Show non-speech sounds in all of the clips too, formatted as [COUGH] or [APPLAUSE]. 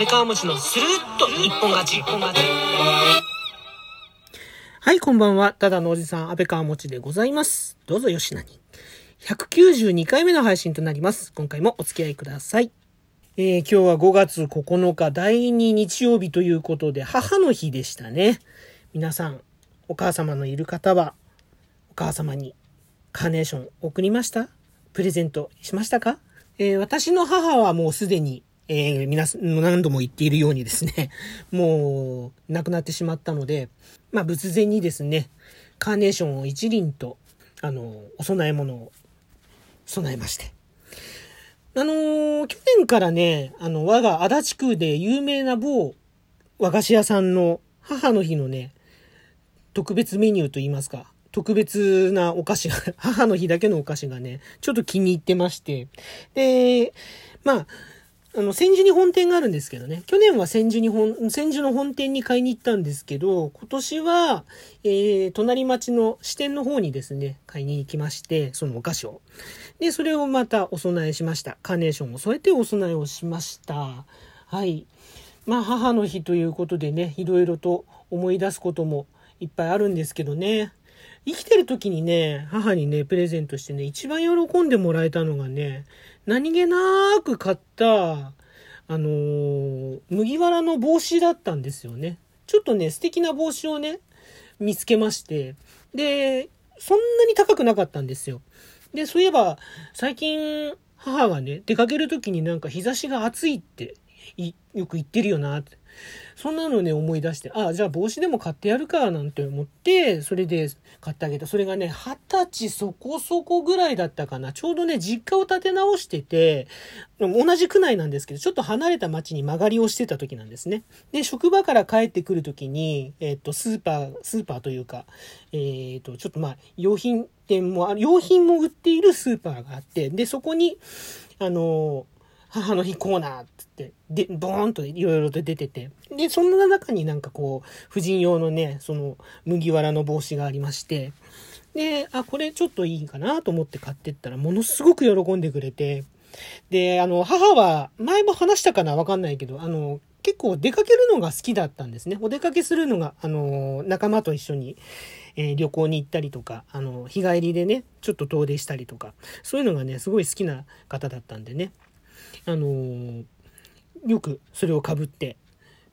安倍川餅のスルッと一本勝ち。一本勝ち。はい、こんばんは。ただのおじさん、安倍川餅でございます。どうぞよしなに。192回目の配信となります。今回もお付き合いください。えー今日は5月9日第2日曜日ということで、母の日でしたね。皆さん、お母様のいる方は、お母様にカーネーション送りました？プレゼントしましたか、えー私の母はもうすでに、えー皆さん、何度も言っているようにですね、[LAUGHS] もう亡くなってしまったので、まあ仏前にですね、カーネーションを一輪と、あの、お供え物を備えまして。あのー去年からね、あの、我が足立区で有名な某和菓子屋さんの母の日のね、特別メニューと言いますか、特別なお菓子が、[LAUGHS] 母の日だけのお菓子がね、ちょっと気に入ってまして。で、まあ、あの、千住に本店があるんですけどね。去年は千住に本、千住の本店に買いに行ったんですけど、今年は、えー、隣町の支店の方にですね、買いに行きまして、そのお菓子を。で、それをまたお供えしました。カーネーションを添えてお供えをしました。はい。まあ、母の日ということでね、いろいろと思い出すこともいっぱいあるんですけどね。生きてる時にね、母にね、プレゼントしてね、一番喜んでもらえたのがね、何気なく買った、あのー麦わらの帽子だったんですよね。ちょっとね、素敵な帽子をね、見つけまして、で、そんなに高くなかったんですよ。で、そういえば、最近、母がね、出かける時になんか日差しが暑いって、よく言ってるよなって。そんなのね、思い出して、ああ、じゃあ帽子でも買ってやるか、なんて思って、それで買ってあげた。それがね、二十歳そこそこぐらいだったかな。ちょうどね、実家を建て直してて、同じ区内なんですけど、ちょっと離れた町に曲がりをしてた時なんですね。で、職場から帰ってくる時に、えっ、と、スーパー、スーパーというか、えっ、と、ちょっとまあ、用品店もある、用品も売っているスーパーがあって、で、そこに、あの母の日コーナーっつって、で、ボーンといろいろと出てて。で、そんな中になんかこう、婦人用のね、その、麦わらの帽子がありまして、で、あ、これちょっといいかなと思って買ってったら、ものすごく喜んでくれて、で、あの、母は、前も話したかなわかんないけど、あの、結構出かけるのが好きだったんですね。お出かけするのが、あの、仲間と一緒に、えー旅行に行ったりとか、あの、日帰りでね、ちょっと遠出したりとか、そういうのがね、すごい好きな方だったんでね。あのーよくそれをかぶって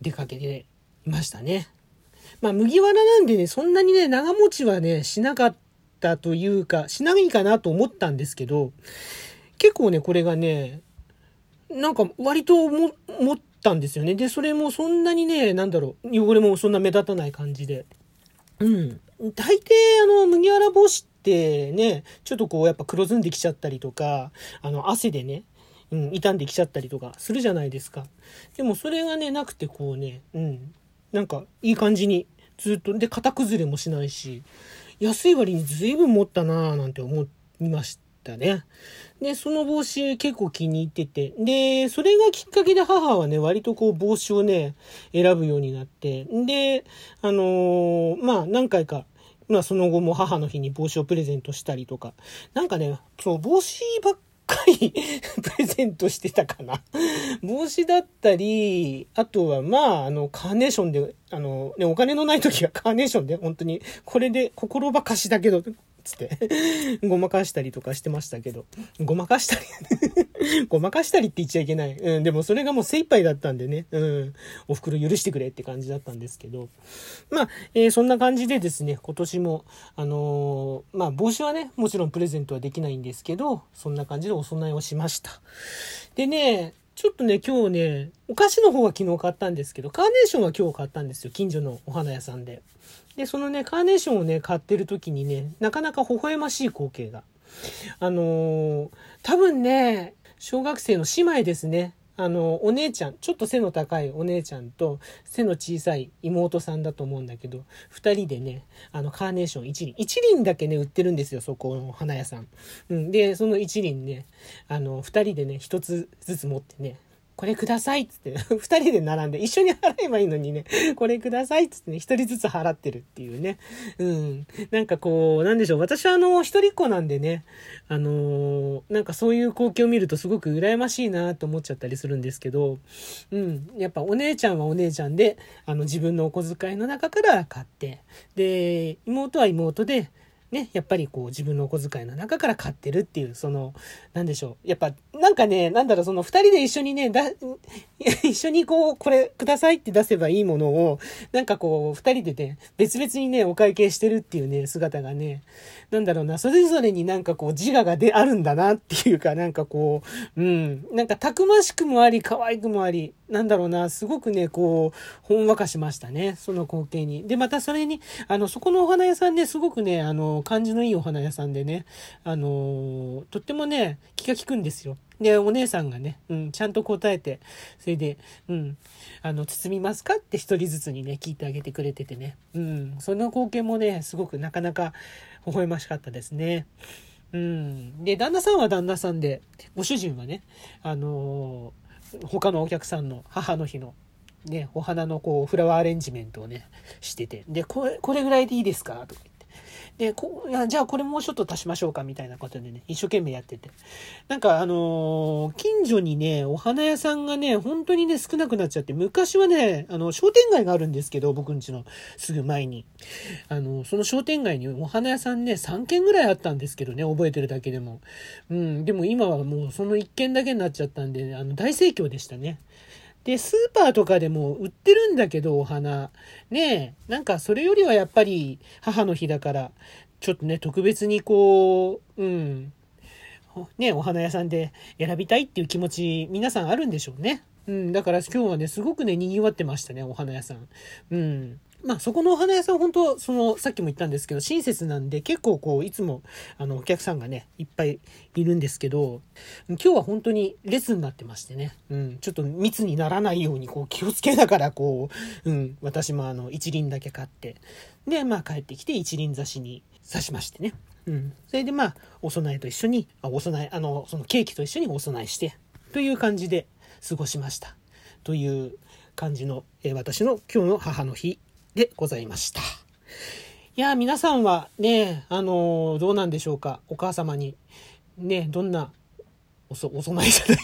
出かけていましたね。まあ、麦わらなんでね、そんなにね、長持ちはね、しなかったというか、しないかなと思ったんですけど、結構ね、これがね、なんか割とも持ったんですよね。で、それもそんなにね、なんだろう、汚れもそんな目立たない感じで。うん。大抵、あの、麦わら帽子ってね、ちょっとこう、やっぱ黒ずんできちゃったりとか、あの、汗でね、うん、傷んできちゃったりとかするじゃないですか。でもそれがね、なくてこうね、うん、なんかいい感じにずっと、で、型崩れもしないし、安い割に随分持ったなぁなんて思いましたね。で、その帽子結構気に入ってて、で、それがきっかけで母はね、割とこう帽子をね、選ぶようになって、で、あのーまあ何回か、まあその後も母の日に帽子をプレゼントしたりとか、なんかね、そう、帽子ばっ回 [LAUGHS] プレゼントしてたかな。帽子だったり、あとはまあ、あの、カーネーションで、あの、ね、お金のない時はカーネーションで、本当に、これで心ばかしだけど、つって、[LAUGHS] ごまかしたりとかしてましたけど、ごまかしたり、[LAUGHS] ごまかしたりって言っちゃいけない。うん、でもそれがもう精一杯だったんでね、うん、お袋許してくれって感じだったんですけど、まあ、えーそんな感じでですね、今年も、あのーまあ、帽子はね、もちろんプレゼントはできないんですけど、そんな感じでお供えをしました。でね、ちょっとね、今日ね、お菓子の方は昨日買ったんですけど、カーネーションは今日買ったんですよ。近所のお花屋さんで。で、そのね、カーネーションをね、買ってる時にね、なかなか微笑ましい光景が。あのー多分ね、小学生の姉妹ですね。あの、お姉ちゃん、ちょっと背の高いお姉ちゃんと背の小さい妹さんだと思うんだけど、2人でね、あの、カーネーション一輪。一輪だけね、売ってるんですよ、そこの花屋さん。うん。で、その一輪ね、あの、二人でね、1つずつ持ってね、これくださいっつって、[LAUGHS] 二人で並んで、一緒に払えばいいのにね、[LAUGHS] これくださいっつってね、一人ずつ払ってるっていうね。うん。なんかこう、なんでしょう。私はあの、一人っ子なんでね、あのー、なんかそういう光景を見るとすごく羨ましいなと思っちゃったりするんですけど、うん。やっぱお姉ちゃんはお姉ちゃんで、あの、自分のお小遣いの中から買って、で、妹は妹で、ね、やっぱりこう自分のお小遣いの中から買ってるっていう、その、なんでしょう。やっぱ、なんかね、なんだろう、その二人で一緒にね、だ、[LAUGHS] 一緒にこう、これくださいって出せばいいものを、なんかこう、二人でね、別々にね、お会計してるっていうね、姿がね、なんだろうな、それぞれになんかこう、自我がで、あるんだなっていうか、なんかこう、うん、なんかたくましくもあり、可愛くもあり、なんだろうな、すごくね、こう、ほんわかしましたね、その光景に。で、またそれに、あの、そこのお花屋さんね、すごくね、あの、感じのいいお花屋さんでね、あの、とってもね、気が利くんですよ。で、お姉さんがね、うん、ちゃんと答えて、それで、うん、あの、包みますか？って一人ずつにね、聞いてあげてくれててね、うん、その光景もね、すごくなかなか微笑ましかったですね。うん。で、旦那さんは旦那さんで、ご主人はね、あの他のお客さんの母の日のね、お花のこう、フラワーアレンジメントをね、してて、で、これ、これぐらいでいいですか？とか言っ。で、こう、じゃあこれもうちょっと足しましょうかみたいなことでね、一生懸命やってて。なんかあのー、近所にね、お花屋さんがね、本当にね、少なくなっちゃって、昔はね、あの、商店街があるんですけど、僕ん家のすぐ前に。あの、その商店街にお花屋さんね、3軒ぐらいあったんですけどね、覚えてるだけでも。うん、でも今はもうその1軒だけになっちゃったんで、あの、大盛況でしたね。で、スーパーとかでも売ってるんだけど、お花。ねえ、なんかそれよりはやっぱり母の日だから、ちょっとね、特別にこう、うん、ね、お花屋さんで選びたいっていう気持ち、皆さんあるんでしょうね。うん、だから今日はね、すごくね、賑わってましたね、お花屋さん。うん。まあそこのお花屋さん本当そのさっきも言ったんですけど親切なんで結構こういつもあのお客さんがねいっぱいいるんですけど今日は本当に列になってましてね、うん、ちょっと密にならないようにこう気をつけながらこう、うん、私もあの一輪だけ買って。でまあ帰ってきて一輪挿しに刺しましてね、うん、それでまあお供えと一緒にあお供えあのそのケーキと一緒にお供えしてという感じで過ごしました。という感じの、え、私の今日の母の日。でございました。いや、皆さんはね、あのー、どうなんでしょうか？お母様に、ね、どんな、おそ、お供えじゃない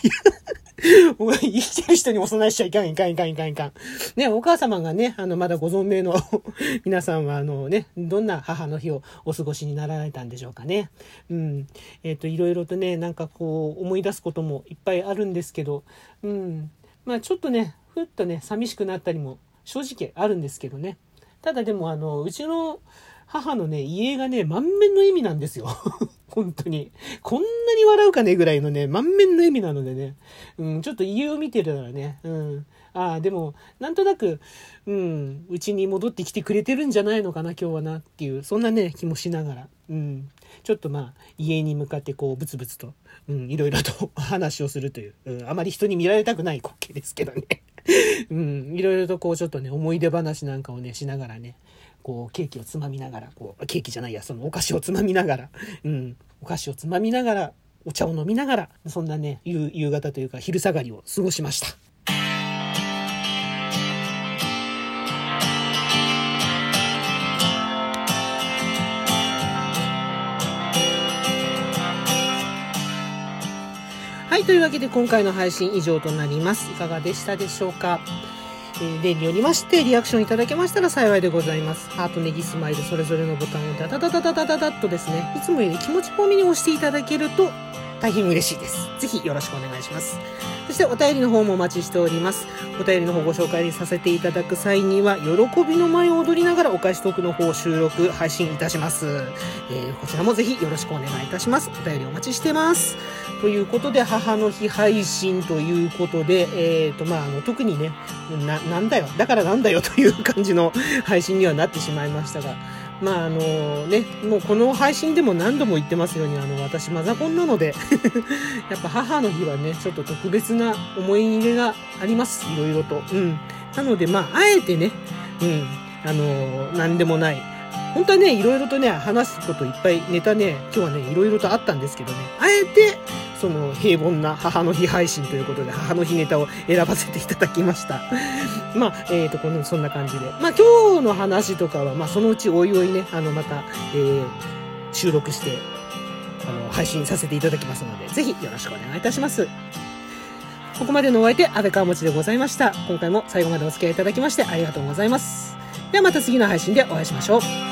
[LAUGHS] 生きてる人にお供えしちゃいかん、いかん、いかん、いかん、いかん。ね、お母様がね、あの、まだご存命の [LAUGHS] 皆さんは、あのね、どんな母の日をお過ごしになられたんでしょうかね。うん。えっ、ー、と、いろいろとね、なんかこう、思い出すこともいっぱいあるんですけど、うん。まあ、ちょっとね、ふっとね、寂しくなったりも正直あるんですけどね。ただでもあの、うちの母のね、家がね、満面の笑みなんですよ。[LAUGHS] 本当に。こんなに笑うかねぐらいのね、満面の笑みなのでね。うん、ちょっと家を見てたらね、うん。ああ、でも、なんとなく、うん、うちに戻ってきてくれてるんじゃないのかな、今日はなっていう、そんなね、気もしながら。うん。ちょっとまあ、家に向かってこう、ブツブツと、うん、いろいろと [LAUGHS] 話をするという、うん、あまり人に見られたくない光景ですけどね。うん、いろいろとこうちょっとね、思い出話なんかをね、しながらね、こう、ケーキをつまみながら、こう、ケーキじゃないや、そのお菓子をつまみながら、[LAUGHS] うん、お菓子をつまみながら、お茶を飲みながら、そんなね、夕方というか昼下がりを過ごしました。はい、というわけで今回の配信以上となります。いかがでしたでしょうか？え例によりましてリアクションいただけましたら幸いでございます。ハート、ネギ、スマイル、それぞれのボタンをダダダダダダダッとですね、いつもより気持ち込みに押していただけると大変嬉しいです。ぜひよろしくお願いします。そしてお便りの方もお待ちしております。お便りの方ご紹介させていただく際には、喜びの舞を踊りながらお返しトークの方を収録、配信いたします。えー、こちらもぜひよろしくお願いいたします。お便りお待ちしてます。ということで、母の日配信ということで、えっ、ー、と、まあ、あの、特にね、な、なんだよ、だからなんだよという感じの配信にはなってしまいましたが、まああのね、もうこの配信でも何度も言ってますように、あの、私マザコンなので [LAUGHS] やっぱ母の日はね、ちょっと特別な思い入れがあります。いろいろと。うん。なので、まあ、あえてね、うん、あの何でもない。本当はね、いろいろとね、話すこといっぱいネタね、今日はね、いろいろとあったんですけどね、あええて、その平凡な母の日配信ということで、母の日ネタを選ばせていただきました。[LAUGHS] まあ、えっ、と、この、そんな感じで。まあ、今日の話とかは、まあ、そのうちおいおいね、あの、また、えー、収録して、あの、配信させていただきますので、ぜひよろしくお願いいたします。ここまでのお相手、安倍川持でございました。今回も最後までお付き合いいただきましてありがとうございます。ではまた次の配信でお会いしましょう。